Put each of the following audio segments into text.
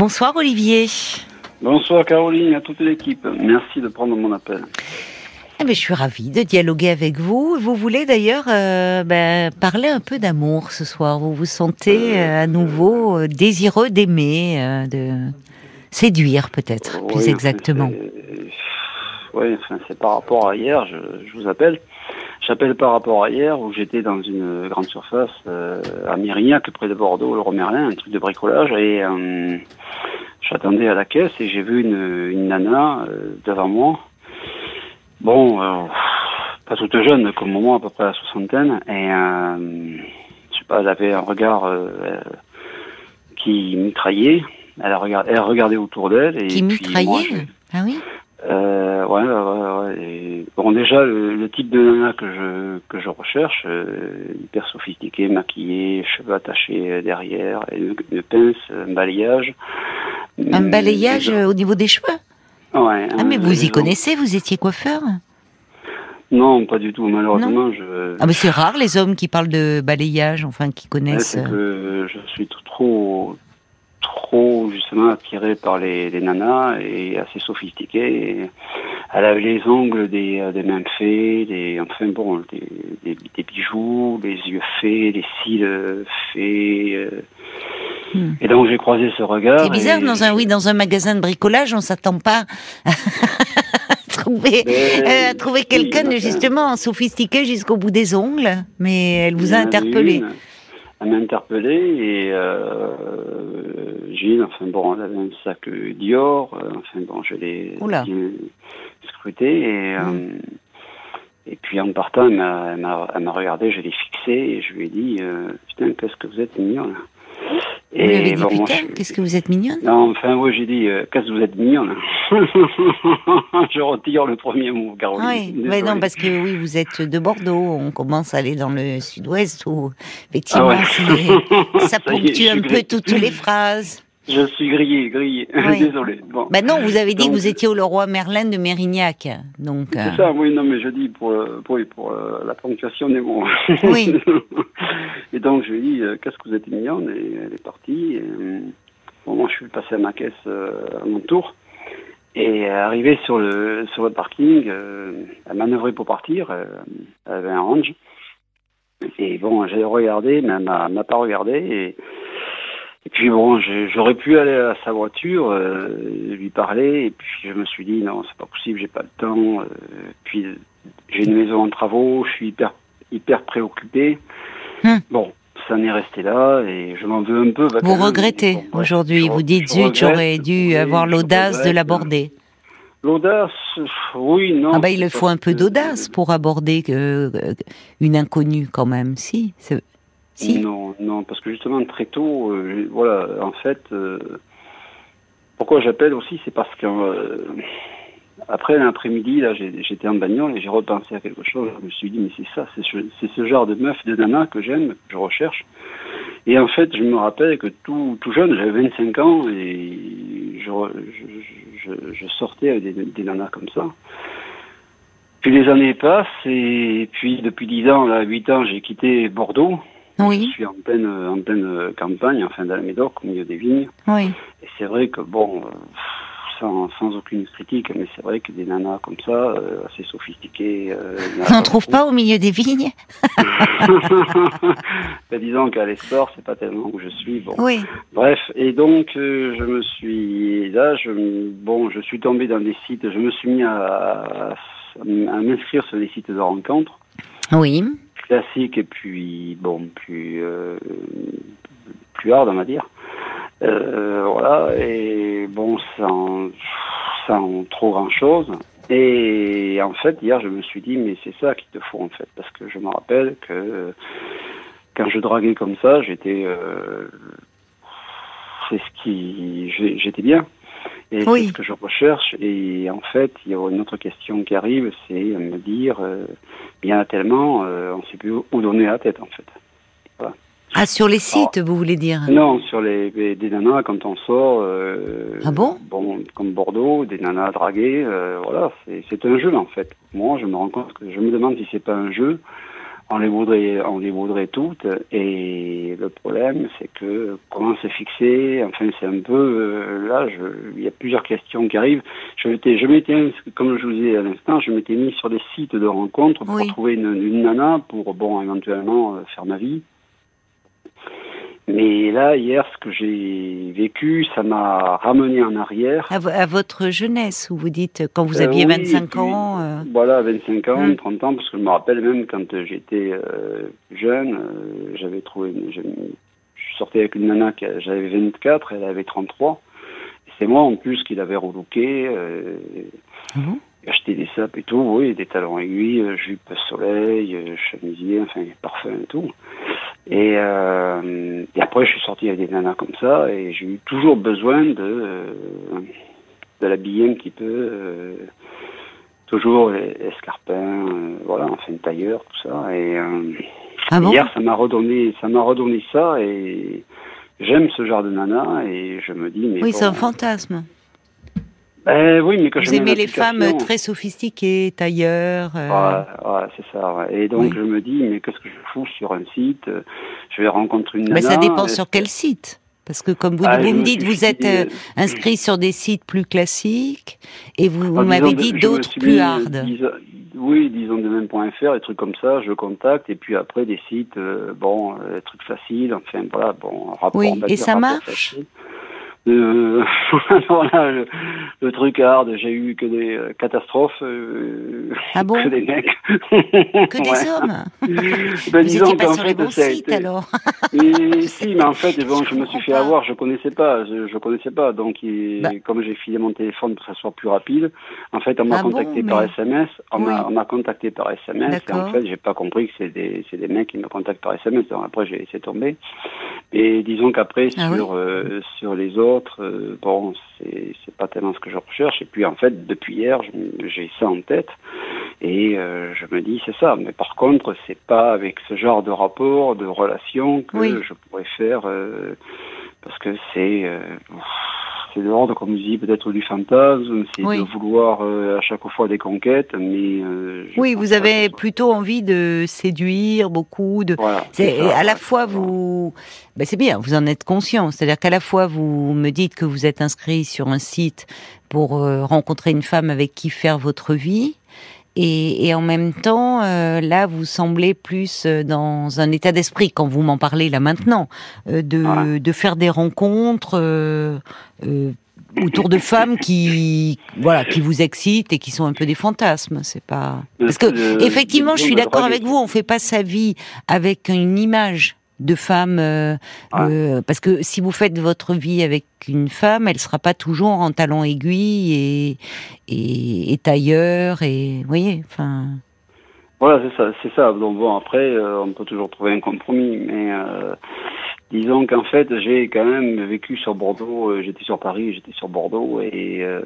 Bonsoir Olivier. Bonsoir Caroline, à toute l'équipe. Merci de prendre mon appel. Eh ben, je suis ravie de dialoguer avec vous. Vous voulez d'ailleurs euh, ben, parler un peu d'amour ce soir. Vous vous sentez euh, à nouveau euh, désireux d'aimer, euh, de séduire peut-être, plus exactement. Oui, enfin, c'est par rapport à hier, je, je vous appelle. J'appelle par rapport à hier où j'étais dans une grande surface euh, à Mérignac, près de Bordeaux, le Merlin, un truc de bricolage, et euh, j'attendais à la caisse et j'ai vu une, une nana euh, devant moi. Bon, pas toute jeune, comme moi, à peu près à la soixantaine, et je sais pas, elle avait un regard qui mitraillait. Elle, a regardé, elle regardait autour d'elle. et Qui puis moi, mitraillait je- Ah oui? Euh, ouais, ouais, ouais, ouais. Et, bon, déjà, le, le type de nana que je, que je recherche, euh, hyper sophistiqué, maquillé, cheveux attachés euh, derrière, et une, une pince, un balayage. Un balayage euh, au niveau des cheveux? Ouais. Ah mais vous y connaissez, vous étiez coiffeur? Non, pas du tout, malheureusement. Je, Ah mais c'est rare les hommes qui parlent de balayage, enfin qui connaissent. que je suis trop, trop justement attiré par les, les nanas et assez sophistiqué. Et elle avait les ongles des, euh, des mains faits, des, enfin bon, des, des, des bijoux, les yeux faits, les cils euh, faits. euh. Hmm. Et donc j'ai croisé ce regard. C'est bizarre et- dans un oui dans un magasin de bricolage, on s'attend pas à trouver Mais- euh, à trouver quelqu'un de enfin, justement sophistiqué jusqu'au bout des ongles, mais elle vous a en avait interpellé. une. Elle m'a interpellé et euh, Gilles, enfin bon, elle avait un sac Dior, euh, enfin bon, je l'ai scruté et, euh, et puis en partant, elle m'a, elle m'a, elle m'a regardé, je l'ai fixé et je lui ai dit, euh, putain, qu'est-ce que vous êtes mignon là? Vous lui avez dit bon, moi, je- qu'est-ce que vous êtes mignonne? Non, enfin, oui, j'ai dit, euh, qu'est-ce que vous êtes mignon là. je retire le premier mot, Caroline. Oui, mais non, parce que oui, vous êtes de Bordeaux, on commence à aller dans le sud-ouest où effectivement Ah ouais. ça Ça y est, ponctue un peu toutes les phrases. Je suis grillé, grillé. Oui. Désolé. Bon. Ben non, vous avez dit Donc, que vous étiez au Leroy Merlin de Mérignac, donc. euh, C'est ça, oui, non, mais je dis pour, euh, pour, pour euh, la ponctuation des mots. Oui. et donc, je lui ai dit, euh, qu'est-ce que vous êtes mignonne Et elle est partie. Et, euh, bon, moi, je suis passé à ma caisse euh, à mon tour. Et arrivé sur le, sur le parking, euh, elle manœuvrait pour partir. euh, elle avait un range. Et bon, j'ai regardé, mais elle m'a m'a pas regardé. Et, et puis bon, j'aurais pu aller à sa voiture, euh, lui parler, et puis je me suis dit non, c'est pas possible, j'ai pas le temps. euh, puis j'ai une maison en travaux, je suis hyper hyper préoccupé. Hmm. Bon, ça n'est resté là et je m'en veux un peu. Vous regrettez Bon, aujourd'hui, vous dites zut, j'aurais dû avoir l'audace de regrette. l'aborder. L'audace, oui, non. Ah bah il faut un peu d'audace pour aborder euh, une inconnue quand même, si. Non, non, parce que justement très tôt, euh, voilà, en fait, euh, pourquoi j'appelle aussi, c'est parce que euh, après l'après-midi, là, j'étais en bagnole et j'ai repensé à quelque chose. Je me suis dit, mais c'est ça, c'est ce, ce genre de meuf, de nana que j'aime, que je recherche. Et en fait, je me rappelle que tout, tout jeune, j'avais 25 ans et je, je, sortais avec des, des nanas comme ça. Puis les années passent et puis depuis 10 ans, là, 8 ans, j'ai quitté Bordeaux. Je suis en pleine, en pleine campagne, enfin dans le Médoc, au milieu des vignes. oui. Et c'est vrai que, bon, euh, sans, sans aucune critique, mais c'est vrai que des nanas comme ça, euh, assez sophistiquées... Euh, On n'en trouve pas au milieu des vignes? Ben, disons qu'à l'Esport, c'est pas tellement où je suis. Bon. Oui. Bref, et donc euh, je me suis... Là, je, bon, je suis tombé dans des sites, je me suis mis à, à, à m'inscrire sur des sites de rencontres Oui. Classiques et puis, bon, plus... euh, plus hard, on va dire. Euh, voilà, et bon, sans, sans trop grand chose. Et en fait, hier, je me suis dit, mais c'est ça qu'il te faut, en fait, parce que je me rappelle que euh, quand je draguais comme ça, j'étais. c'est ce qui. J'étais bien. Et Oui. c'est ce que je recherche. Et en fait, il y a une autre question qui arrive, c'est me dire, euh, il y en a tellement, euh, on ne sait plus où donner la tête, en fait. Ah, sur les sites, vous voulez dire Non, sur les, les- des nanas quand on sort. euh, Ah bon? Bon, comme Bordeaux, des nanas draguées, euh, voilà, c'est c'est un jeu en fait. Moi, je me rends compte que je me demande si c'est pas un jeu on les voudrait, on les voudrait toutes. Et le problème, c'est que comment c'est fixé Enfin, c'est un peu euh, là. Je, il y a plusieurs questions qui arrivent. Je m'étais, je m'étais, comme je vous disais à l'instant, je m'étais mis sur des sites de rencontres pour trouver une, une, nana pour bon éventuellement euh, faire ma vie. Mais là, hier, ce que j'ai vécu, ça m'a ramené en arrière. À, votre jeunesse, où vous dites, quand vous aviez 25 euh, ans euh... Voilà, 25 ans, 30 hum. ans, parce que je me rappelle même quand j'étais euh, jeune, euh, j'avais trouvé. je, je, sortais avec une nana qui j'avais 24, elle avait 33. C'est moi en plus qui l'avais relooké. Euh, ah acheté des sapes et tout, oui, des talons aiguilles, jupe soleil, chemisier, enfin parfum et tout. Et, euh, et, après, je suis sorti avec des nanas comme ça, et j'ai eu toujours besoin de, euh, de l'habiller un petit peu, euh, toujours escarpins, euh, voilà, enfin tailleur, tout ça. Et ah bon? hier, ça m'a redonné, ça m'a redonné ça, et j'aime ce genre de nana, et je me dis, mais oui, c'est un fantasme. Oui, mais Vous aimez les femmes très sophistiquées, tailleurs. Euh... Ouais, ouais c'est ça. Et donc je me dis, mais qu'est-ce que je fous sur un site Je vais rencontrer une. Mais ça dépend sur quel site. Parce que comme vous, ah, vous me dites, vous êtes euh, inscrit sur des sites plus classiques et vous, ah, m'avez dit d'autres plus hard. oui, disons de même.fr, des trucs comme ça, je contacte et puis après des sites, euh, bon, euh, des trucs faciles, enfin voilà, bon, rapport. Oui, et ça marche? Euh, voilà, le, le, truc hard, j'ai eu que des euh, catastrophes, euh, ah bon que des mecs. que des hommes ben, Vous n'étiez pas sur les bons sites alors Si, mais en fait, bon, je me suis fait avoir, je connaissais pas, je, je connaissais pas, donc bah. comme j'ai filé mon téléphone pour que ça soit plus rapide, en fait, on m'a ah contacté par SMS, on m'a contacté par SMS, et en fait, j'ai pas compris que c'est des, des mecs qui me contactent par SMS, donc après j'ai laissé tomber. Et disons qu'après, ah sur, oui. sur les autres, euh, bon, c'est pas tellement ce que je recherche. Et puis en fait, depuis hier, j'ai ça en tête. Et euh, je me dis c'est ça. Mais par contre, c'est pas avec ce genre de rapport, de relation que je pourrais faire euh, parce que c'est c'est de l'ordre, comme vous dites, peut-être du fantasme, c'est de vouloir euh, à chaque fois des conquêtes, mais... Euh, oui, vous avez plutôt envie de séduire beaucoup, de... c'est à la fois vous... Ben c'est bien, vous en êtes conscient, c'est-à-dire qu'à la fois vous me dites que vous êtes inscrit sur un site pour euh, rencontrer une femme avec qui faire votre vie, et, et, en même temps, euh, là, vous semblez plus dans un état d'esprit, quand vous m'en parlez là maintenant, euh, de, de, faire des rencontres euh, autour de femmes qui, voilà, qui vous excitent et qui sont un peu des fantasmes. C'est pas parce que effectivement, je suis d'accord avec vous. On fait pas sa vie avec une image de femmes euh, euh, parce que si vous faites votre vie avec une femme, elle sera pas toujours en talons aiguilles et, et, et tailleur et vous voyez, enfin. Voilà, c'est ça, c'est ça. Donc bon, après, euh, on peut toujours trouver un compromis, mais euh, disons qu'en fait, j'ai quand même vécu sur Bordeaux. Euh, j'étais sur Paris, j'étais sur Bordeaux, et euh,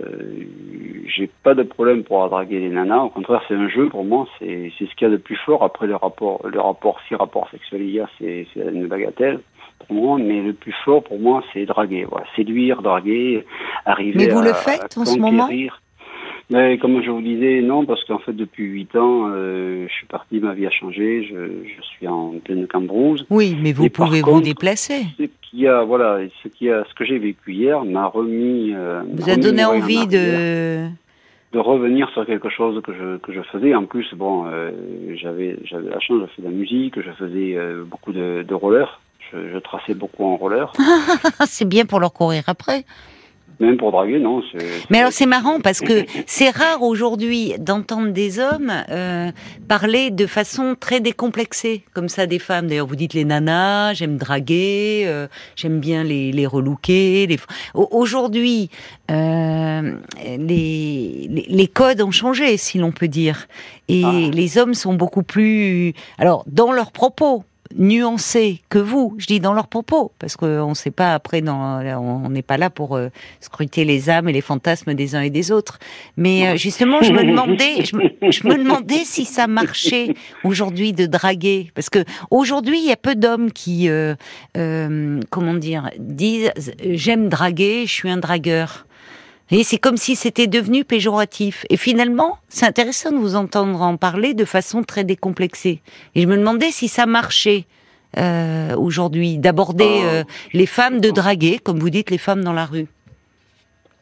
j'ai pas de problème pour draguer les nanas. Au contraire, c'est un jeu pour moi. C'est c'est ce qu'il y a de plus fort. Après le rapport, le rapport, si rapport sexuel il y a, c'est c'est une bagatelle. Pour moi, mais le plus fort pour moi, c'est draguer, voilà. séduire, draguer, arriver. Mais vous à, le faites en ce moment? Mais comme je vous disais, non, parce qu'en fait, depuis huit ans, euh, je suis parti, ma vie a changé, je, je suis en pleine cambrousse. Oui, mais vous pouvez vous déplacer. Ce qui a, voilà, ce qui a, ce que j'ai vécu hier m'a remis. Euh, vous a donné envie de de revenir sur quelque chose que je que je faisais. En plus, bon, euh, j'avais j'avais la chance, je faisais de la musique, je faisais beaucoup de, de roller. Je, je, traçais beaucoup en roller. C'est bien pour leur courir après. Même pour draguer, non. Mais alors c'est marrant parce que c'est rare aujourd'hui d'entendre des hommes euh, parler de façon très décomplexée, comme ça des femmes. D'ailleurs, vous dites les nanas, j'aime draguer, euh, j'aime bien les, les relooker. Les... Aujourd'hui, euh, les, les, les, codes ont changé, si l'on peut dire. Et ah. les hommes sont beaucoup plus... Alors, dans leurs propos, nuancés que vous, je dis dans leurs propos, parce qu'on ne sait pas après, dans, on n'est pas là pour euh, scruter les âmes et les fantasmes des uns et des autres. Mais euh, justement, je me demandais, je me, je me, demandais si ça marchait aujourd'hui de draguer, parce que aujourd'hui il y a peu d'hommes qui, euh, comment dire, disent j'aime draguer, je suis un dragueur. Et c'est comme si c'était devenu péjoratif. Et finalement, c'est intéressant de vous entendre en parler de façon très décomplexée. Et je me demandais si ça marchait euh, aujourd'hui, d'aborder Ah. euh, les femmes, de draguer, comme vous dites, les femmes dans la rue.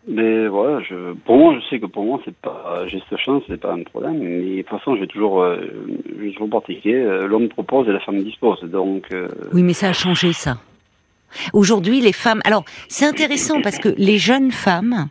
Mais voilà, je, pour moi, je sais que pour moi, c'est pas, j'ai cette chance, c'est pas un problème. Mais de toute façon, j'ai toujours, euh, j'ai toujours pratiqué. euh, L'homme propose et la femme dispose. Donc, euh, Oui, mais ça a changé ça. Aujourd'hui, les femmes. Alors, c'est intéressant parce que les jeunes femmes,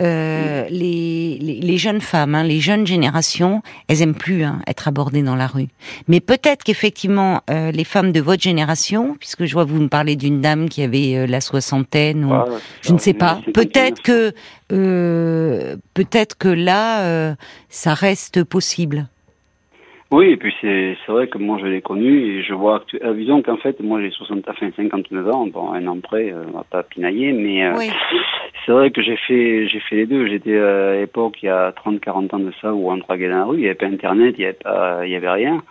euh, les, les, les jeunes femmes, hein, les jeunes générations, elles aiment plus hein, être abordées dans la rue. Mais peut-être qu'effectivement, euh, les femmes de votre génération, puisque je vois vous me parlez d'une dame qui avait euh, la soixantaine, ou voilà, je ne sais pas. Peut-être que euh, peut-être que là, euh, ça reste possible. Oui, et puis c'est, vrai que moi, je l'ai connu et je vois actu- euh, disons qu'en fait, moi, j'ai 60, enfin, 59 ans, bon, un an près, euh, on va pas pinailler, mais euh, c'est vrai que j'ai fait, j'ai fait les deux. J'étais à l'époque, il y a 30, 40 ans de ça, où on draguait dans la rue, il n'y avait pas Internet, il n'y avait pas, il y avait rien.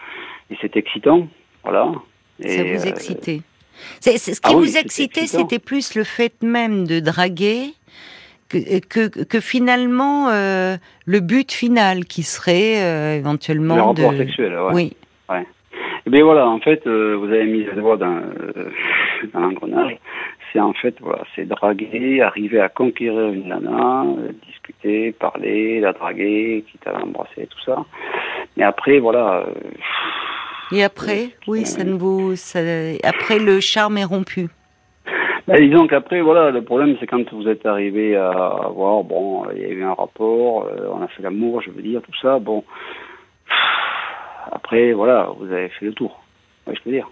Et c'était excitant, voilà. Ça vous euh, excitait Ce qui ah vous excitait, c'était plus le fait même de draguer que, que, que finalement euh, le but final qui serait euh, éventuellement le rapport de... sexuel, ouais. Oui, Eh bien voilà, en fait, euh, vous avez mis le doigt dans, dans l'engrenage. C'est en fait, voilà, c'est draguer, arriver à conquérir une nana, discuter, parler, la draguer, quitte à l'embrasser, tout ça. Mais après, voilà, et après, oui, ça ne vous... ça- Après, le charme est rompu. Bah, disons qu'après, voilà, le problème, c'est quand vous êtes arrivé à voir, bon, il y a eu un rapport, euh, on a fait l'amour, je veux dire, tout ça, bon. Après, voilà, vous avez fait le tour. Ouais, je veux dire?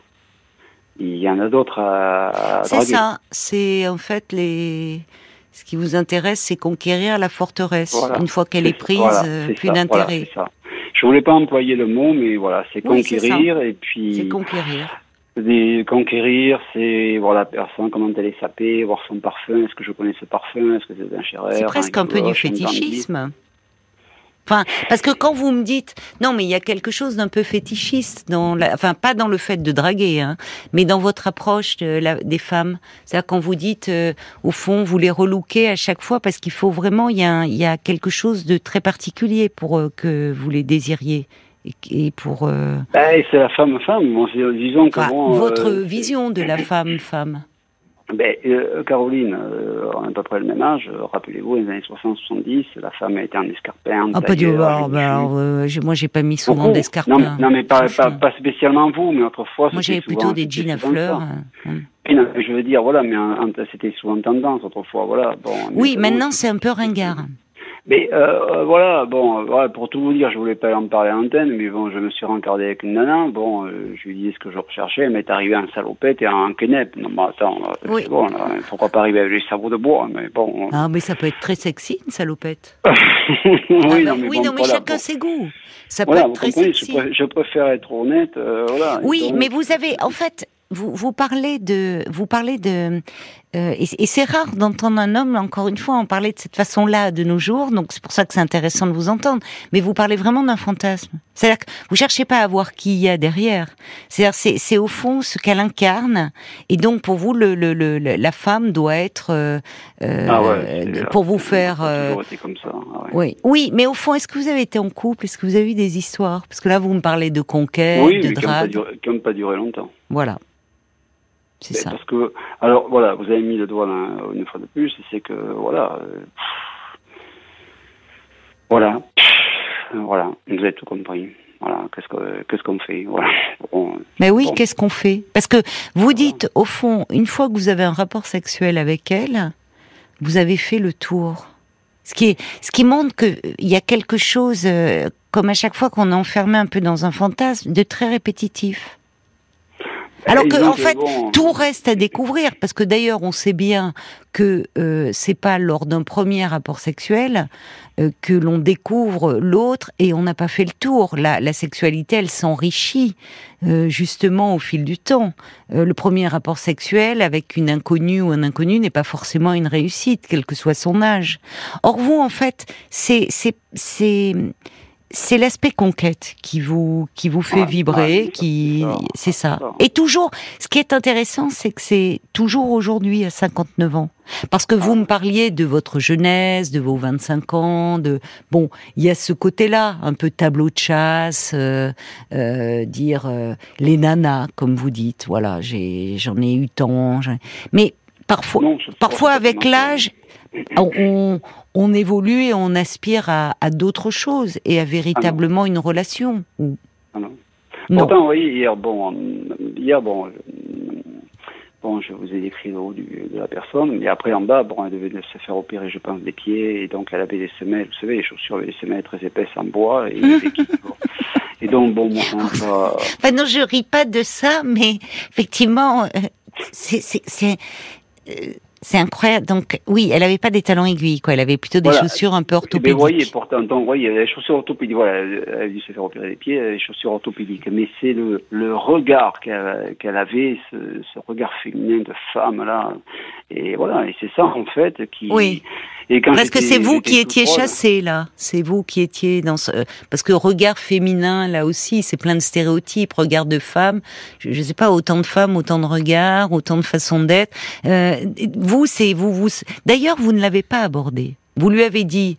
Il y en a d'autres à, à C'est ça, c'est en fait les... Ce qui vous intéresse, c'est conquérir la forteresse. Voilà. Une fois qu'elle est C'est- prise, voilà, euh, c'est plus d'intérêt. voilà, c'est. Je voulais pas employer le mot, mais voilà, c'est Oui, c'est conquérir et c'est puis conquérir. Des- conquérir, c'est voir la personne, comment elle est sapée, voir son parfum, est-ce que je connais ce parfum, est-ce que c'est un chérer, C'est presque un peu du fétichisme. Enfin, parce que quand vous me dites, non, mais il y a quelque chose d'un peu fétichiste dans, la, enfin, pas dans le fait de draguer, hein, mais dans votre approche de la- des femmes. C'est-à-dire quand vous dites, euh, au fond, vous les relookez à chaque fois parce qu'il faut vraiment, il y a, un- il y a quelque chose de très particulier pour euh, que vous les désiriez et, et pour euh, Ben, c'est la femme femme. Bon, disons que enfin, bon, votre euh, vision de la femme femme. Ben, euh, Caroline, euh, on a à peu près le même âge. euh, Rappelez-vous, les années 60-70, la femme était en escarpin, en Ah, pas du bah, euh, moi, j'ai pas mis souvent Beaucoup. d'escarpins. Non, mais- non, mais pas, pas, franchement. pas spécialement vous, mais autrefois. Moi, j'avais plutôt des jeans à fleurs. euh, hum. Non, mais je veux dire, voilà, mais c'était souvent tendance autrefois, voilà. Bon, Oui, maintenant, c'est un peu ringard. Mais euh, euh, voilà, bon, euh, voilà, pour tout vous dire, je voulais pas en parler à l'antenne, mais bon, je me suis rencardé avec une nana. Bon, euh, je lui dis ce que je recherchais, elle m'est arrivée en salopette et en quenep. Non, mais attends, Oui. c'est bon, là, pourquoi pas arriver avec les sabots de bois, mais bon. Ah, mais ça peut être très sexy, une salopette. oui, Ah, non, bah mais, oui, bon, non, mais voilà, chacun bon. ses goûts. Ça Voilà, peut être très je, sexy. je préfère être honnête, euh, voilà. Oui, mais vous avez, en fait, vous, vous parlez de, vous parlez de, euh, et, et c'est rare d'entendre un homme, encore une fois, en parler de cette façon-là de nos jours. Donc c'est pour ça que c'est intéressant de vous entendre. Mais vous parlez vraiment d'un fantasme. C'est-à-dire que vous cherchez pas à voir qui il y a derrière. C'est-à-dire c'est, c'est au fond ce qu'elle incarne. Et donc pour vous, le, le, le- la femme doit être euh, euh, Ah ouais, c'est- pour vous faire. euh, comme ça. ah ouais. oui, oui, mais au fond, est-ce que vous avez été en couple? Est-ce que vous avez eu des histoires? Parce que là, vous me parlez de conquête, Oui, de mais qui n'ont pas, drague. qui ont pas duré longtemps. Voilà. C'est ça. Parce que, alors voilà, vous avez mis le doigt là, une fois de plus, c'est que voilà, euh, voilà, voilà, vous avez tout compris. Voilà, qu'est-ce que qu'est-ce qu'on fait Voilà. Bon, Mais oui, Bon. qu'est-ce qu'on fait? Parce que vous dites, au fond, une fois que vous avez un rapport sexuel avec elle, vous avez fait le tour. Ce qui, est, ce qui montre qu'il y a quelque chose, euh, comme à chaque fois qu'on est enfermé un peu dans un fantasme, de très répétitif. Alors que, en fait, bon, tout reste à découvrir, parce que d'ailleurs, on sait bien que euh, c'est pas lors d'un premier rapport sexuel euh, que l'on découvre l'autre et on n'a pas fait le tour. La, la sexualité, elle s'enrichit euh, justement au fil du temps. Euh, le premier rapport sexuel avec une inconnue ou un inconnu n'est pas forcément une réussite, quel que soit son âge. Or vous, en fait, c'est c'est c'est l'aspect conquête qui vous qui vous fait vibrer, qui c'est ça. Et toujours, ce qui est intéressant, c'est que c'est toujours aujourd'hui à 59 ans, parce que vous Ah. me parliez de votre jeunesse, de vos 25 ans, de bon, il y a ce côté-là, un peu tableau de chasse, euh, euh, dire euh, les nanas, comme vous dites. Voilà, j'ai j'en ai eu tant, mais parfois Non, parfois avec l'âge, on, on- évolue et on aspire à, à d'autres choses et à véritablement une relation. Ou- Ah non. Non. Pourtant, vous voyez, hier, bon, euh, hier, bon, je, bon, je vous ai décrit le haut du, de la personne, mais après, en bas, bon, elle devait se faire opérer, je pense, des pieds, et donc elle avait des semelles, vous savez, les chaussures avaient des semelles très épaisses en bois, et. Et donc, bon, moi, va- Enfin non, je ris pas de ça, mais effectivement, euh, c'est c'est c'est euh, c'est incroyable. Donc oui, elle avait pas des talons aiguilles, quoi. Elle avait plutôt des Voilà. chaussures un peu Eh ben, orthopédiques. vous voyez, pourtant, donc, vous voyez, les chaussures orthopédiques, voilà, elle a dû se faire opérer les pieds, les chaussures orthopédiques. Mais c'est le, le regard qu'elle qu'elle avait, ce, ce regard féminin de femme, là. Et voilà, et c'est ça, en fait, qui. Oui. Et quand Parce que c'est vous qui étiez chassé là. C'est vous qui étiez dans ce parce que regard féminin là aussi, c'est plein de stéréotypes. Regard de femme, je, je sais pas autant de femmes, autant de regards, autant de façons d'être. Euh, vous, c'est vous, vous. D'ailleurs, vous ne l'avez pas abordé. Vous lui avez dit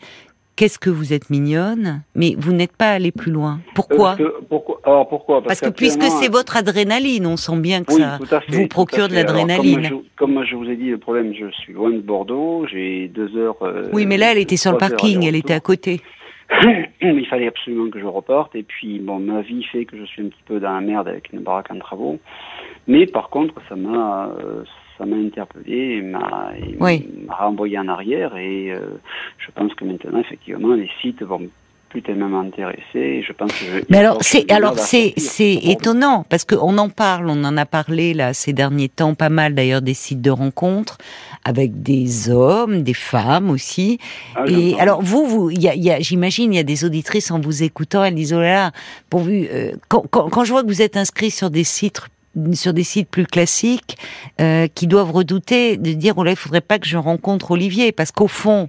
qu'est-ce que vous êtes mignonne, mais vous n'êtes pas allé plus loin. Pourquoi Parce que, pourquoi Alors pourquoi? Parce que puisque c'est votre adrénaline, on sent bien que oui, ça fait, vous procure de l'adrénaline. Comme, je- comme je vous ai dit, le problème, je suis loin de Bordeaux, j'ai deux heures. euh, Oui, mais là, elle était sur le parking, elle était à côté. il fallait absolument que je reporte. Et puis, bon, ma vie fait que je suis un petit peu dans la merde avec une baraque en travaux. Mais par contre, ça m'a, euh, ça m'a interpellé, et m'a, Oui. renvoyé en arrière. Et euh, je pense que maintenant, effectivement, les sites vont plus tellement m'intéresser. Je pense que je- Mais alors c'est alors c'est c'est étonnant parce que on en parle, on en a parlé là ces derniers temps pas mal d'ailleurs des sites de rencontres avec des hommes, des femmes aussi. ah, Et alors vous vous y a, y a- j'imagine il y a des auditrices en vous écoutant elles disent oh là là pourvu euh, quand, quand quand je vois que vous êtes inscrit sur des sites sur des sites plus classiques euh, qui doivent redouter de dire oh là il faudrait pas que je rencontre Olivier. Parce qu'au fond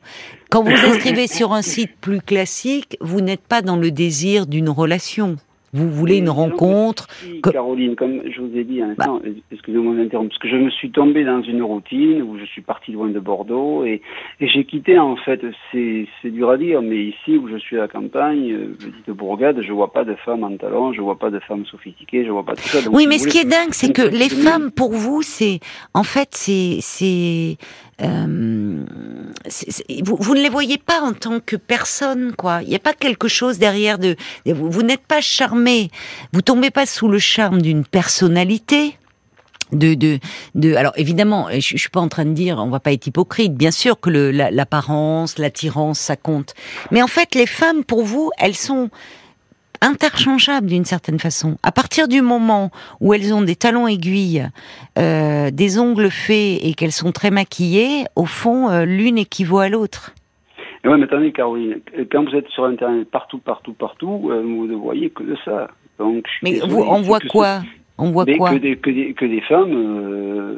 quand vous inscrivez sur un site plus classique vous n'êtes pas dans le désir d'une relation vous voulez une rencontre si, que- Caroline, comme je vous ai dit un instant, excusez-moi d'interrompre, parce que je me suis tombé dans une routine où je suis parti loin de Bordeaux et, et j'ai quitté en fait, c'est dur à dire, mais ici où je suis à la campagne, euh, petite bourgade, je vois pas de femmes en talons, je vois pas de femmes sophistiquées, je vois pas tout ça. Donc, Oui, si mais ce voulez, qui est dingue, c'est que les femmes, pour vous, c'est en fait, c'est c'est euh, vous, ne les voyez pas en tant que personne, quoi. Il n'y a pas quelque chose derrière de. Vous, n'êtes pas charmé. Vous tombez pas sous le charme d'une personnalité. De, de, de, alors évidemment, je, je suis pas en train de dire, on va pas être hypocrite. Bien sûr que l'apparence, l'attirance, ça compte. Mais en fait, les femmes, pour vous, elles sont interchangeables d'une certaine façon. À partir du moment où elles ont des talons aiguilles, euh, des ongles faits et qu'elles sont très maquillées, au fond, euh, l'une équivaut à l'autre. Ouais, mais attendez, Caroline, quand vous êtes sur Internet partout, partout, partout, euh, vous ne voyez que de ça. Donc, Mais vous, on voit quoi? On voit Mais quoi que des, que, des, que des femmes, euh,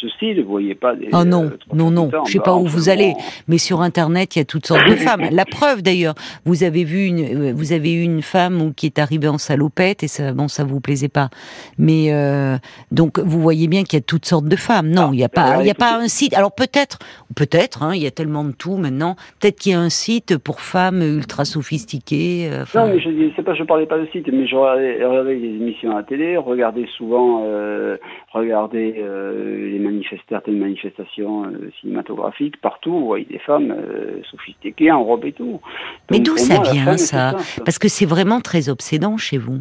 ce style, vous voyez pas des. Oh non, euh, non, non, je sais bah, pas où vous allez. Mais sur Internet, il y a toutes sortes de femmes. La preuve d'ailleurs, vous avez vu une, euh, vous avez eu une femme qui est arrivée en salopette et ça, bon, ça vous plaisait pas. Mais euh, donc vous voyez bien qu'il y a toutes sortes de femmes. Non, Ah, il n'y a pas, il y a pas écoutez- un site. Alors peut-être, peut-être, hein, il y a tellement de tout maintenant. Peut-être qu'il y a un site pour femmes ultra sophistiquées. Non, mais je dis, c'est pas, je parlais pas de site, mais je regardais, regardais les émissions à la télé, regardais souvent, euh, regardais euh, les manifestations, certaines manifestations euh, cinématographiques partout, vous voyez des femmes sophistiquées en robe et tout. Mais d'où ça moi, vient ça Parce que c'est vraiment très obsédant chez vous.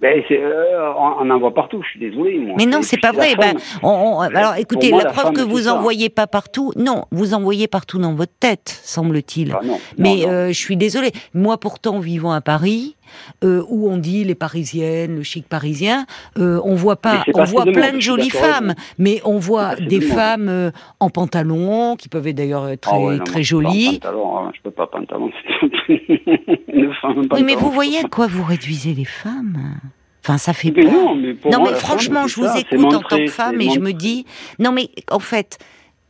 Ben, c'est, euh, on on en voit partout, je suis désolé. Moi. Mais non, c'est pas vrai. Ben, on- on- alors, écoutez, moi, la, la preuve que vous en voyez pas partout, non, vous en voyez partout dans votre tête, semble-t-il. Ah, non, non, Mais non. euh, je suis désolée. Moi, pourtant, vivant à Paris, euh, où on dit les Parisiennes, le chic parisien, euh, on voit pas, on voit plein de jolies femmes, mais on voit des femmes euh, en pantalon qui peuvent être d'ailleurs euh, très Ah ouais, non, très moi, je peux pas jolies. pantalon, hein, je peux pas pantalon. Une femme en Oui, mais vous voyez à quoi vous réduisez les femmes Enfin, ça fait Mais peur. non, mais pour non, moi, mais la femme, franchement, je vous ça, écoute en tant que femme et je me dis, non, mais en fait,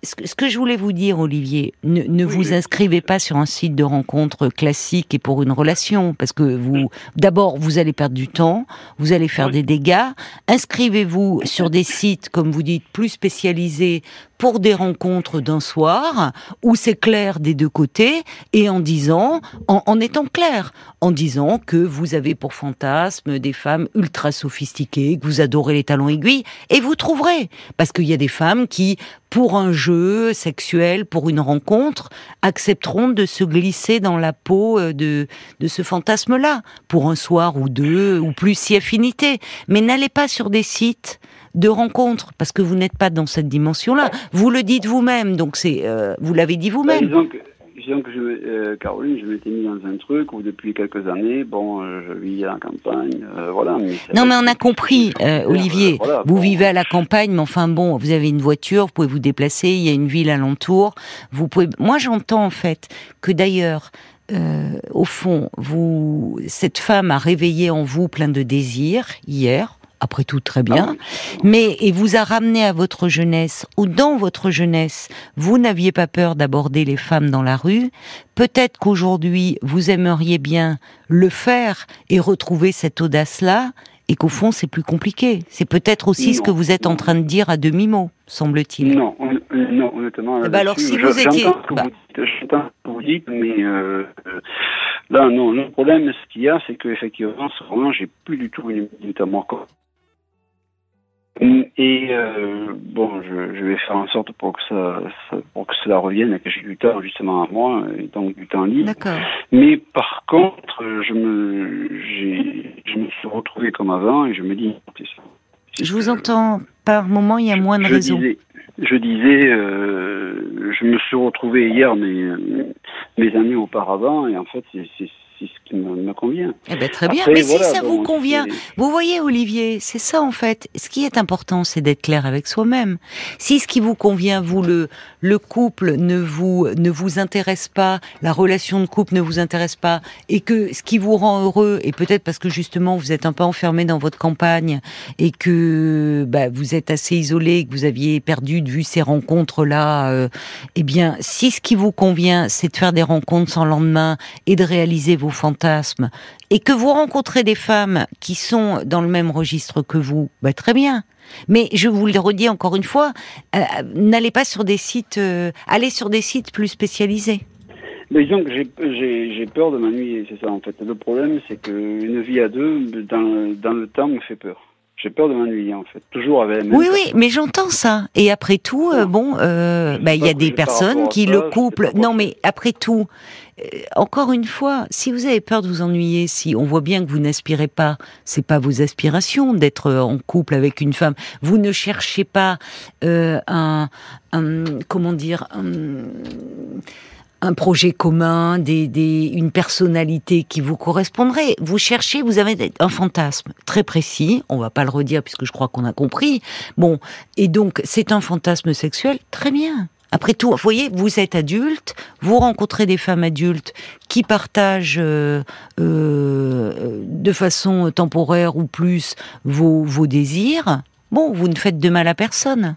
ce que, ce que je voulais vous dire, Olivier, ne, ne Oui, vous inscrivez pas sur un site de rencontre classique et pour une relation, parce que vous, d'abord, vous allez perdre du temps, vous allez faire Oui. des dégâts. Inscrivez-vous sur des sites, comme vous dites, plus spécialisés pour des rencontres d'un soir, où c'est clair des deux côtés, et en disant, en, en étant clair, en disant que vous avez pour fantasme des femmes ultra sophistiquées, que vous adorez les talons aiguilles, et vous trouverez. Parce qu'il y a des femmes qui, pour un jeu sexuel, pour une rencontre, accepteront de se glisser dans la peau euh, de, de ce fantasme-là, pour un soir ou deux, ou plus si affinité. Mais n'allez pas sur des sites de rencontres, parce que vous n'êtes pas dans cette dimension-là. Vous le dites vous-même, donc c'est, euh, vous l'avez dit Bah, vous-même. disons que, disons que je, euh, Caroline, je m'étais mis dans un truc où depuis quelques années, bon, euh, je vis à la campagne, euh, voilà. Mais Non, mais on a compris, Olivier. voilà, vous bon. vivez à la campagne, mais enfin bon, vous avez une voiture, vous pouvez vous déplacer. Il y a une ville alentour. Vous pouvez. Moi, j'entends en fait que d'ailleurs, au fond, vous, cette femme a réveillé en vous plein de désirs hier. Après tout, très bien. Ah Mais et vous a ramené à votre jeunesse ou dans votre jeunesse, vous n'aviez pas peur d'aborder les femmes dans la rue. Peut-être qu'aujourd'hui, vous aimeriez bien le faire et retrouver cette audace-là, et qu'au fond, c'est plus compliqué. C'est peut-être aussi ce que vous êtes en train de dire à demi-mot, semble-t-il. Non, euh, non, honnêtement. Ben alors, si vous je- étiez- ce que bah. vous j'entends ce que vous dites, mais euh, euh, là, non, le problème, ce qu'il y a, c'est qu'effectivement, en ce moment, j'ai plus du tout une minute à moi. Et euh, bon, je, je vais faire en sorte pour que ça, ça- pour que cela revienne que j'ai du temps justement à moi, et donc du temps libre. D'accord. Mais par contre, je me, j'ai, je me suis retrouvé comme avant et je me dis. Je vous entends par moment, il y a moins de. Disais, je disais, euh, je me suis retrouvé hier mes, mes années auparavant et en fait c'est, c'est ce qui me, me convient. Eh ben, très bien. Après, Mais voilà, si ça bon, vous convient, Vous voyez, Olivier, c'est ça en fait. Ce qui est important, c'est d'être clair avec soi-même. Si ce qui vous convient, vous le le couple ne vous ne vous intéresse pas, la relation de couple ne vous intéresse pas, et que ce qui vous rend heureux, et peut-être parce que justement vous êtes un peu enfermé dans votre campagne et que bah, vous êtes assez isolé, que vous aviez perdu de vue ces rencontres là, eh bien, si ce qui vous convient, c'est de faire des rencontres sans lendemain et de réaliser vos fantasmes et que vous rencontrez des femmes qui sont dans le même registre que vous, bah, très bien. Mais je vous le redis encore une fois, euh, n'allez pas sur des sites, euh, allez sur des sites plus spécialisés. Mais disons que j'ai, peur de m'ennuyer, c'est ça en fait. Le problème c'est qu'une vie à deux, dans, dans le temps, me fait peur. J'ai peur de m'ennuyer en fait. Toujours avec Oui, oui, mais j'entends ça. Et après tout, euh, bon, euh, bah, il y a des personnes qui ça, le couple. Non, mais après tout, euh, encore une fois, si vous avez peur de vous ennuyer, si on voit bien que vous n'aspirez pas, c'est pas vos aspirations d'être en couple avec une femme. Vous ne cherchez pas euh, un, un, comment dire, un, un projet commun, des, des, une personnalité qui vous correspondrait. Vous cherchez, vous avez un fantasme très précis. On va pas le redire puisque je crois qu'on a compris. Bon, et donc c'est un fantasme sexuel, très bien. Après tout, vous voyez, vous êtes adulte, vous rencontrez des femmes adultes qui partagent euh, euh, de façon temporaire ou plus vos, vos désirs. Bon, vous ne faites de mal à personne.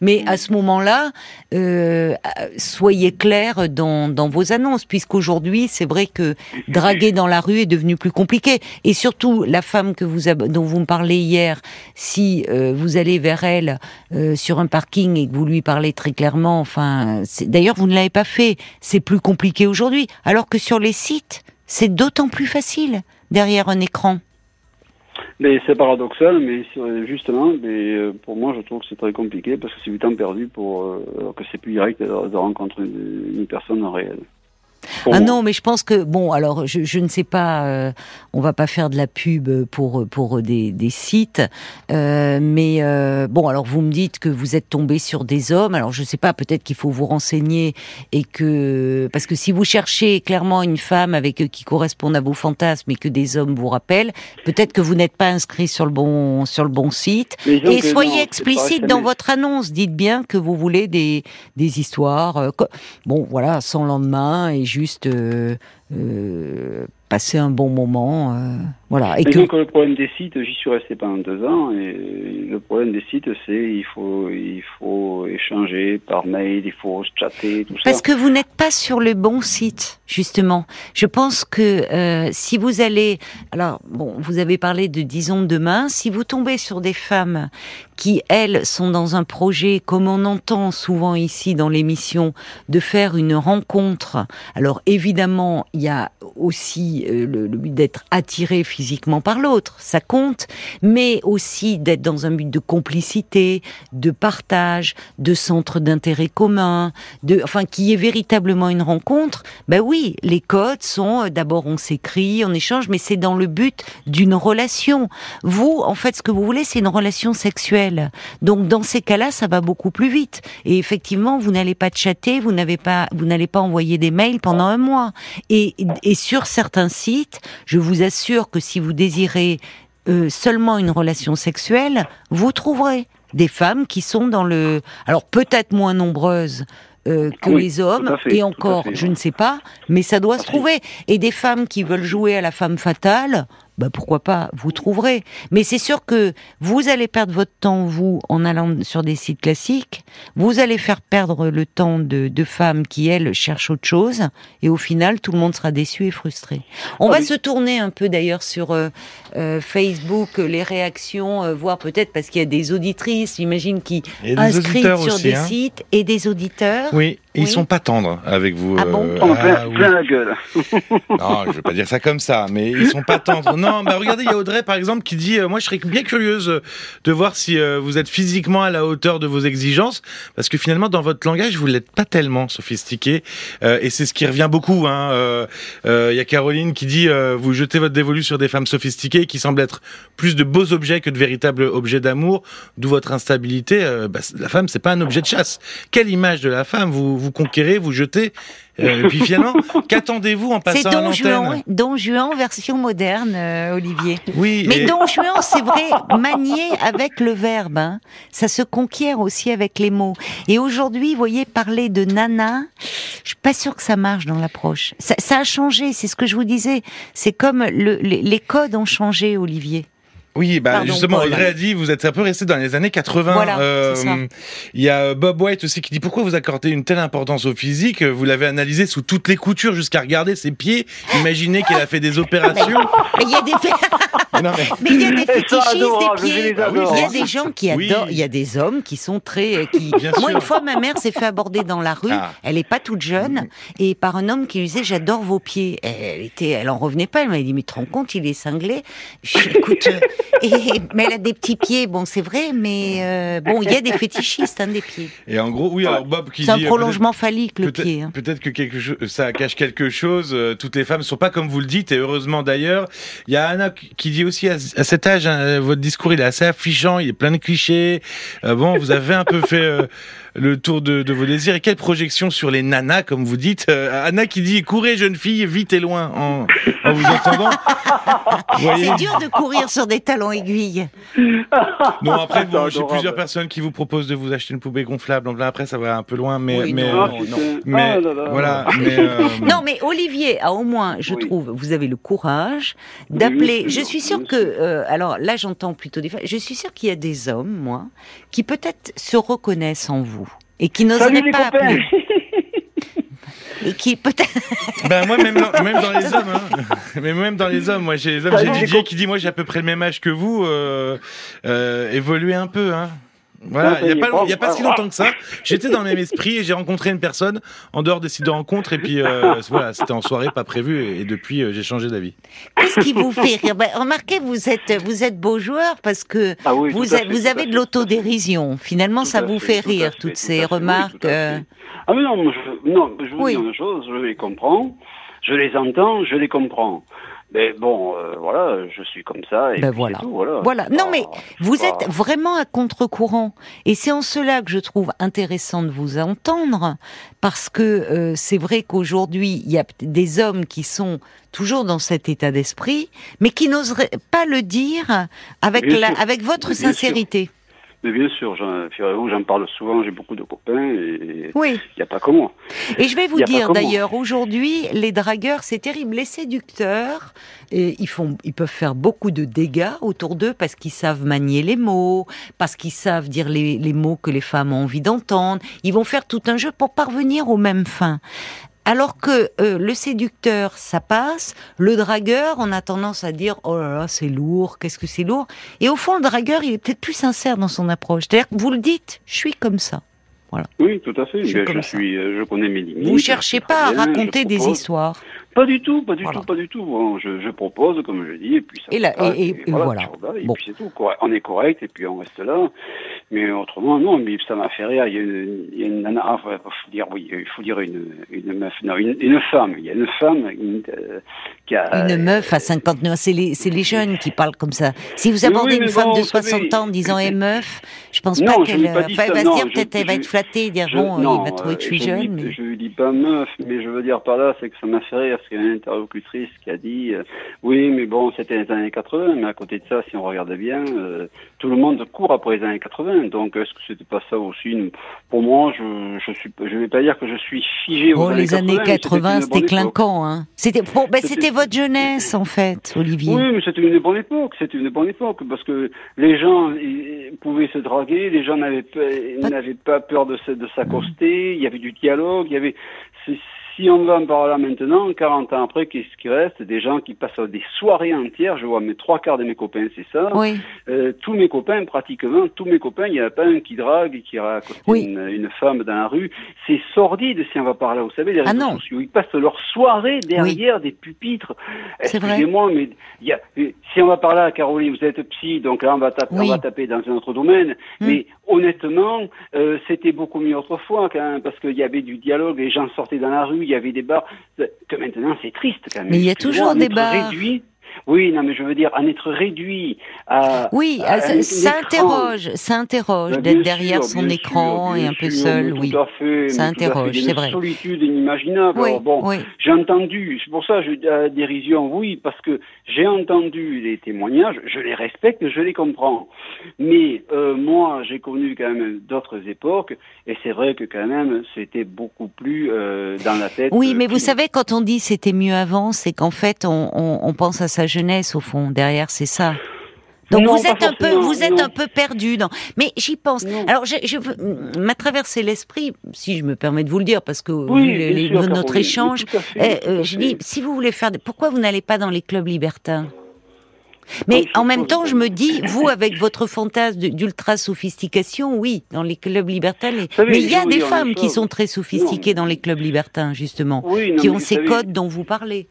Mais à ce moment-là, euh, soyez clair dans, vos annonces, puisqu'aujourd'hui, c'est vrai que draguer dans la rue est devenu plus compliqué. Et surtout, la femme que vous dont vous me parlez hier, si euh, vous allez vers elle euh, sur un parking et que vous lui parlez très clairement, enfin, d'ailleurs, vous ne l'avez pas fait, c'est plus compliqué aujourd'hui. Alors que sur les sites, c'est d'autant plus facile derrière un écran. Mais c'est paradoxal, mais justement, mais, euh, pour moi, je trouve que c'est très compliqué parce que c'est du temps perdu pour euh, alors que c'est plus direct de, rencontrer une, personne réelle. Pour Ah non, mais je pense que bon, alors je, je ne sais pas, euh, on va pas faire de la pub pour pour des, des sites, euh, mais euh, bon, alors vous me dites que vous êtes tombé sur des hommes. Alors je sais pas, peut-être qu'il faut vous renseigner et que parce que si vous cherchez clairement une femme avec euh, qui corresponde à vos fantasmes et que des hommes vous rappellent, peut-être que vous n'êtes pas inscrit sur le bon sur le bon site. Et soyez non, explicite dans votre annonce. Dites bien que vous voulez des, des histoires, euh, bon, voilà, sans lendemain et juste euh, euh, passer un bon moment. Euh, voilà. Et que... le problème des sites, j'y suis resté pendant deux ans, et le problème des sites, c'est il faut, il faut échanger par mail, il faut chatter, tout ça. Parce que vous n'êtes pas sur le bon site, justement. Je pense que euh, si vous allez, alors bon, vous avez parlé de disons demain, si vous tombez sur des femmes qui elles sont dans un projet, comme on entend souvent ici dans l'émission, de faire une rencontre. Alors évidemment, il y a aussi euh, le, but d'être attiré physiquement par l'autre, ça compte, mais aussi d'être dans un but de complicité, de partage, de centre d'intérêt commun, de, enfin, qui est véritablement une rencontre. Ben oui, les codes sont euh, d'abord on s'écrit, on échange, mais c'est dans le but d'une relation. Vous, en fait, ce que vous voulez, c'est une relation sexuelle. Donc, dans ces cas-là, ça va beaucoup plus vite. Et effectivement, vous n'allez pas chatter, vous n'avez pas, vous n'allez pas envoyer des mails pendant un mois. Et sur certains je vous assure que si si vous désirez euh, seulement une relation sexuelle, vous trouverez des femmes qui sont dans le... Alors peut-être moins nombreuses euh, que les hommes, et encore, je ne sais pas, mais ça doit se trouver. Et des femmes qui veulent jouer à la femme fatale, bah pourquoi pas, vous trouverez. Mais c'est sûr que vous allez perdre votre temps, vous, en allant sur des sites classiques, vous allez faire perdre le temps de, de femmes qui, elles, cherchent autre chose, et au final, tout le monde sera déçu et frustré. On ah va se tourner un peu d'ailleurs sur euh, euh, Facebook, les réactions, euh, voir peut-être parce qu'il y a des auditrices, j'imagime, qui inscrivent sur des hein. sites, et des auditeurs. Oui, ils sont pas tendres avec vous. Ah bon ah, plein, la gueule. non, je veux pas dire ça comme ça, mais ils sont pas tendres. Non, bah regardez, il y a Audrey par exemple qui dit euh, moi je serais bien curieuse de voir si euh, vous êtes physiquement à la hauteur de vos exigences parce que finalement dans votre langage vous l'êtes pas tellement sophistiqué euh, et c'est ce qui revient beaucoup hein. Il y a Caroline qui dit vous jetez votre dévolu sur des femmes sophistiquées qui semblent être plus de beaux objets que de véritables objets d'amour, d'où votre instabilité. Bah, la femme c'est pas un objet de chasse. Quelle image de la femme vous vous conquérez, vous jetez. Euh, et puis finalement, qu'attendez-vous en passant à l'antenne C'est Don Juan version moderne, euh, Olivier. Oui. Mais Don Juan, c'est vrai, manié avec le verbe. Hein. Ça se conquiert aussi avec les mots. Et aujourd'hui, vous voyez, parler de nana, je suis pas sûre que ça marche dans l'approche. Ça, ça, a changé, c'est ce que je vous disais. C'est comme le, les, les codes ont changé, Olivier. Oui, bah justement, Audrey a dit, vous êtes un peu resté dans les années 80. euh, il y a Bob White aussi qui dit pourquoi vous accordez une telle importance au physique? Vous l'avez analysé sous toutes les coutures jusqu'à regarder ses pieds. Imaginez qu'il a fait des opérations. mais il y a des mais... il y a des fétichistes des pieds. il y a des gens qui adorent. Il y a des hommes qui sont très. Qui... Moi, une fois, ma mère s'est fait aborder dans la rue. Ah. Elle est pas toute jeune et par un homme qui lui disait j'adore vos pieds. Elle était, elle en revenait pas. Elle m'a dit mais tu te rends compte, il est cinglé. Je, écoute. Et, mais elle a des petits pieds, bon, c'est vrai, mais euh, bon, il y a des fétichistes, hein, des pieds. Et en gros, oui, alors Bob qui dit. C'est un prolongement phallique, le pied. Hein. Peut-être que quelque chose, ça cache quelque chose. Euh, toutes les femmes ne sont pas comme vous le dites, et heureusement d'ailleurs. Il y a Anna qui dit aussi à, cet âge, hein, votre discours, il est assez affichant, il est plein de clichés. Euh, bon, vous avez un peu fait le tour de, de, vos désirs. Et quelle projection sur les nanas, comme vous dites euh, Anna qui dit courez jeune fille, vite et loin en, en vous entendant. C'est dur de courir sur des talons aiguilles. Non, après, bon, j'ai plusieurs personnes qui vous proposent de vous acheter une poubelle gonflable. Donc là, après, ça va un peu loin, mais, mais, non, mais ah, voilà. Mais, euh... Non, mais Olivier a au moins, je trouve, vous avez le courage d'appeler. je suis sûre que, euh, alors là, j'entends plutôt des femmes. Je suis sûre qu'il y a des hommes, moi, qui peut-être se reconnaissent en vous et qui n'oseraient pas appeler. et qui peut-être. ben moi même dans, même dans les hommes, hein. mais même dans les hommes, moi j'ai les hommes, j'ai Didier qui dit moi j'ai à peu près le même âge que vous, euh, euh, évoluer un peu, hein. Voilà, il n'y a, pas, y a pas si longtemps que ça. J'étais dans le même esprit et j'ai rencontré une personne en dehors des sites de rencontres et puis euh, voilà, c'était en soirée, pas prévu et, depuis euh, j'ai changé d'avis. Qu'est-ce qui vous fait rire? Ben, Remarquez, vous êtes vous êtes beau joueur parce que ah vous, vous avez de l'autodérision. Finalement, ça vous fait, rire toutes ces remarques. Euh. Ah mais non, je, non, je vous dis une chose, je les comprends, je les entends, je les comprends. Mais bon, euh, voilà, je suis comme ça. Et ben voilà. voilà. Non, mais vous êtes vraiment à contre-courant. Et c'est en cela que je trouve intéressant de vous entendre, parce que euh, c'est vrai qu'aujourd'hui, il y a des hommes qui sont toujours dans cet état d'esprit, mais qui n'oseraient pas le dire avec, la, avec votre sincérité. Mais bien sûr, j'en j'en parle souvent, j'ai beaucoup de copains et Oui. il n'y a pas que moi. Et je vais vous dire d'ailleurs, aujourd'hui, les dragueurs, c'est terrible. Les séducteurs, et ils, font, ils peuvent faire beaucoup de dégâts autour d'eux parce qu'ils savent manier les mots, parce qu'ils savent dire les, les mots que les femmes ont envie d'entendre. Ils vont faire tout un jeu pour parvenir aux mêmes fins. Alors que euh, le séducteur, ça passe. Le dragueur, on a tendance à dire oh là là, c'est lourd, qu'est-ce que c'est lourd. Et au fond, le dragueur, il est peut-être plus sincère dans son approche. C'est-à-dire que vous le dites, je suis comme ça. Oui, tout à fait. Je suis je, suis, euh, je connais mes limites. Vous cherchez pas à raconter des histoires. Pas du tout, pas du Voilà. tout, pas du tout. Bon, je, je propose, comme je dis, et puis ça Et là- passe, et- et- et voilà. Bon. puis c'est tout. On est correct, et puis on reste là. Mais autrement, non, mais ça m'a fait rire. Il y a une, il y a une nana, il faut dire, oui, il faut dire une, une meuf, non, une, une femme. Il y a une femme une, euh, qui a. Une meuf à 59 ans, c'est les, c'est les jeunes qui parlent comme ça. Si vous abordez oui, une femme de vous savez- 60 ans en disant eh meuf, je pense Non, pas qu'elle. enfin, elle va se dire peut-être elle va être flattée et dire Je- bon, non, il va trouver que je suis euh, jeune. lui- mais- Je lui dis pas meuf, mais je veux dire par là, c'est que ça m'a fait rire, parce qu'il y a une interlocutrice qui a dit, euh, oui, mais bon, c'était les années 80, mais à côté de ça, si on regarde bien, euh, tout le monde court après les années 80, donc est-ce que c'était pas ça aussi une- Pour moi, je, je suis, je vais pas dire que je suis figé aux Oh, années les années 80, mais 80, une c'était clinquant, hein. C'était bon, ben, C'était- votre jeunesse, en fait, Olivier. Oui, mais c'était une bonne époque. C'était une bonne époque parce que les gens ils pouvaient se draguer, les gens n'avaient pas, Pas- n'avaient pas peur de, de s'accoster. Il y avait du dialogue. Il y avait. Si on va par là maintenant, 40 ans après, qu'est-ce qui reste? Des gens qui passent des soirées entières. Je vois mes trois quarts de mes copains, c'est ça? Oui. Euh, tous mes copains, pratiquement, tous mes copains, il n'y en a pas un qui drague qui accoster Oui. une, une femme dans la rue. C'est sordide si on va par là. Vous savez, les Ah réseaux non. sociaux, ils passent leur soirée derrière des pupitres. Excusez-moi, mais il y a, si on va par là, Caroline, vous êtes psy, donc là on va taper, Oui. on va taper dans un autre domaine. Hmm. Mais honnêtement, euh, c'était beaucoup mieux autrefois quand même, parce qu'il y avait du dialogue, les gens sortaient dans la rue, il y avait des bars. Que maintenant c'est triste quand même. Mais il y a toujours des bars. Réduit, oui, non, mais je veux dire, en être réduit à. Oui, à ah, ça, un ça écran. interroge, ça interroge Bah, d'être derrière son écran sûr, et un peu sûr, seul, oui. Tout à fait, Ça interroge, c'est une vrai. solitude inimaginable. Oui, Alors, bon, oui. j'ai entendu, c'est pour ça je à dérision, oui, parce que j'ai entendu les témoignages, je les respecte, je les comprends. Mais euh, moi, j'ai connu quand même d'autres époques, et c'est vrai que quand même, c'était beaucoup plus euh, dans la tête. Oui, euh, mais vous savez, quand on dit c'était mieux avant, c'est qu'en fait, on, on, on pense à sa jeunesse au fond. Derrière, c'est ça. Donc Non, vous êtes un peu, vous êtes non. un peu perdu. Dans... Mais j'y pense. Non. Alors, je, je veux- m'a traversé l'esprit, si je me permets de vous le dire, parce que Oui, bien les- sûr, notre échange, fait, eh, euh, je dis, si vous voulez faire, des- pourquoi vous n'allez pas dans les clubs libertins? Mais Oui, je en même temps, je me dis, vous, avec votre fantasme d'ultra sophistication, oui, dans les clubs libertins. les- savez, Mais il y a des femmes qui sont très sophistiquées dans les clubs libertins, justement, qui ont ces codes dont vous parlez.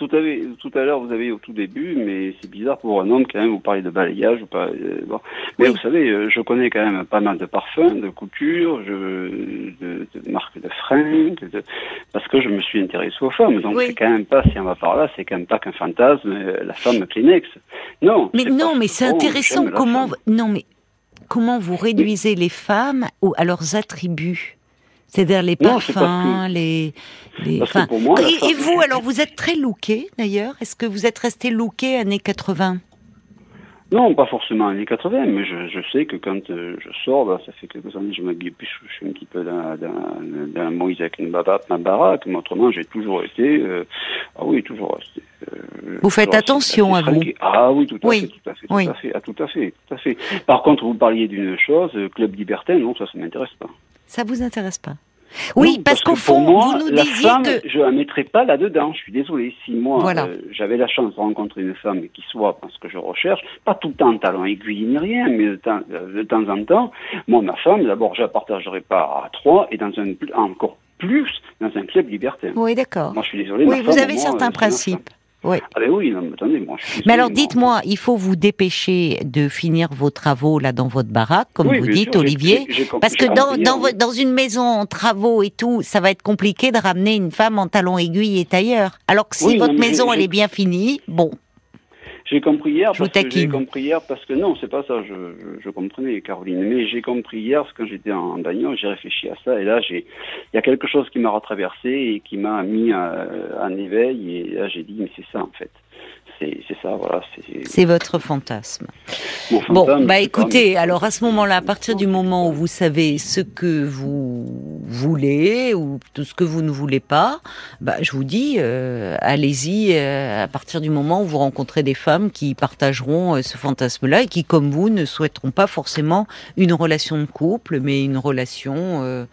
Tout à, fait- tout à l'heure, vous avez au tout début, mais c'est bizarre pour un homme quand même, vous parlez de balayage, vous parlez, euh, bon. Mais Oui. vous savez, euh, je connais quand même pas mal de parfums, de coutures, je, de, de marques de fringues, de- parce que je me suis intéressé aux femmes. Donc Oui. c'est quand même pas, si on va par là, c'est quand même pas qu'un fantasme, euh, la femme Kleenex. Non. Mais non, mais c'est intéressant comment non mais comment vous réduisez les femmes à leurs attributs, c'est-à-dire les Non, parfums, les, les enfin, moi, et, vous alors vous êtes très looké d'ailleurs? Est-ce que vous êtes resté looké années 80 Non, pas forcément années 80, mais je, je sais que quand euh, je sors, là, ça fait quelques années que je m'habille plus, je suis un petit peu dans, dans, dans Moïse avec une baba- ma baraque, mais autrement, j'ai toujours été, euh, ah oui, toujours resté. euh, Vous faites attention assez à vous. Ah oui, tout à Oui, fait, tout à fait, oui. tout à fait, ah, tout à fait, tout à fait. Par contre, vous parliez d'une chose, club libertin, non, ça, ça m'intéresse pas. Ça vous intéresse pas? Oui, Non, parce, qu'au pour fond moi, vous nous la disiez femme, que je la mettrais pas là-dedans. Je suis désolé. Si moi, Voilà. euh, j'avais la chance de rencontrer une femme qui soit, parce que je recherche, pas tout le temps talon aiguille ni rien, mais de temps, euh, de temps en temps, moi, ma femme, d'abord, je la partagerai pas à trois et dans un encore plus dans un club libertin. oui, d'accord. Moi, je suis désolé. Oui, vous femme, avez moi, certains principes. Oui. Ah ben oui, non, mais attendez, moi, je suis Mais désolé, alors moi. dites-moi, il faut vous dépêcher de finir vos travaux là dans votre baraque, comme Oui, vous dites, sûr, Olivier. Parce que dans, dans, oui. vo- dans une maison en travaux et tout, ça va être compliqué de ramener une femme en talons aiguilles et tailleur. Alors que si Oui, votre mais maison elle est bien finie, bon, J'ai compris hier Je parce que j'ai compris hier parce que non, c'est pas ça. Je, je, je comprenais, Caroline. Mais j'ai compris hier parce que quand j'étais en bagnole, j'ai réfléchi à ça et là, j'ai, il y a quelque chose qui m'a retraversé et qui m'a mis euh, en éveil et là, j'ai dit mais c'est ça en fait. c'est ça, voilà. C'est votre fantasme. bon, bah écoutez, alors à ce moment-là, à partir du moment où vous savez ce que vous voulez ou tout ce que vous ne voulez pas, bah je vous dis, euh, allez-y euh, à partir du moment où vous rencontrez des femmes qui partageront euh, ce fantasme-là et qui, comme vous, ne souhaiteront pas forcément une relation de couple, mais une relation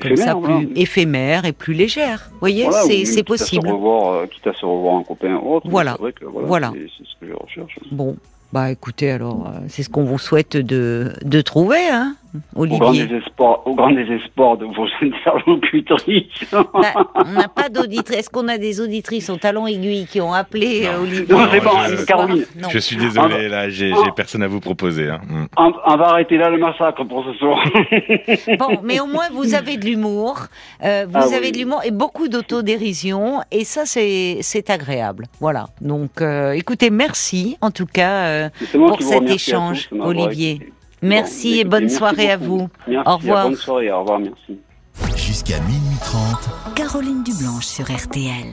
comme ça plus éphémère et plus légère. Vous voyez, c'est possible. revoir, quitte à se revoir un copain ou autre. Voilà. voilà. C'est ce que je recherche. Bon, bah écoutez, alors, c'est ce qu'on vous souhaite de, de trouver, hein au grand, désespoir, au grand désespoir de vos interlocutrices. Bah, on n'a pas d'auditrices. Est-ce qu'on a des auditrices au talon aiguille qui ont appelé euh, Olivier Non, c'est bon, Caroline. Je suis désolé, là, j'ai personne à vous proposer. Hein. Mm. On, va arrêter là le massacre pour ce soir. bon, mais au moins, vous avez de l'humour. Euh, vous ah avez de l'humour et beaucoup d'autodérision. Et ça, c'est agréable. Voilà. Donc, euh, écoutez, merci en tout cas pour cet échange, Olivier. Merci et bonne soirée à vous. Merci, au revoir. bonne soirée, au revoir, merci. Jusqu'à minuit 30. Caroline Dublanche sur RTL.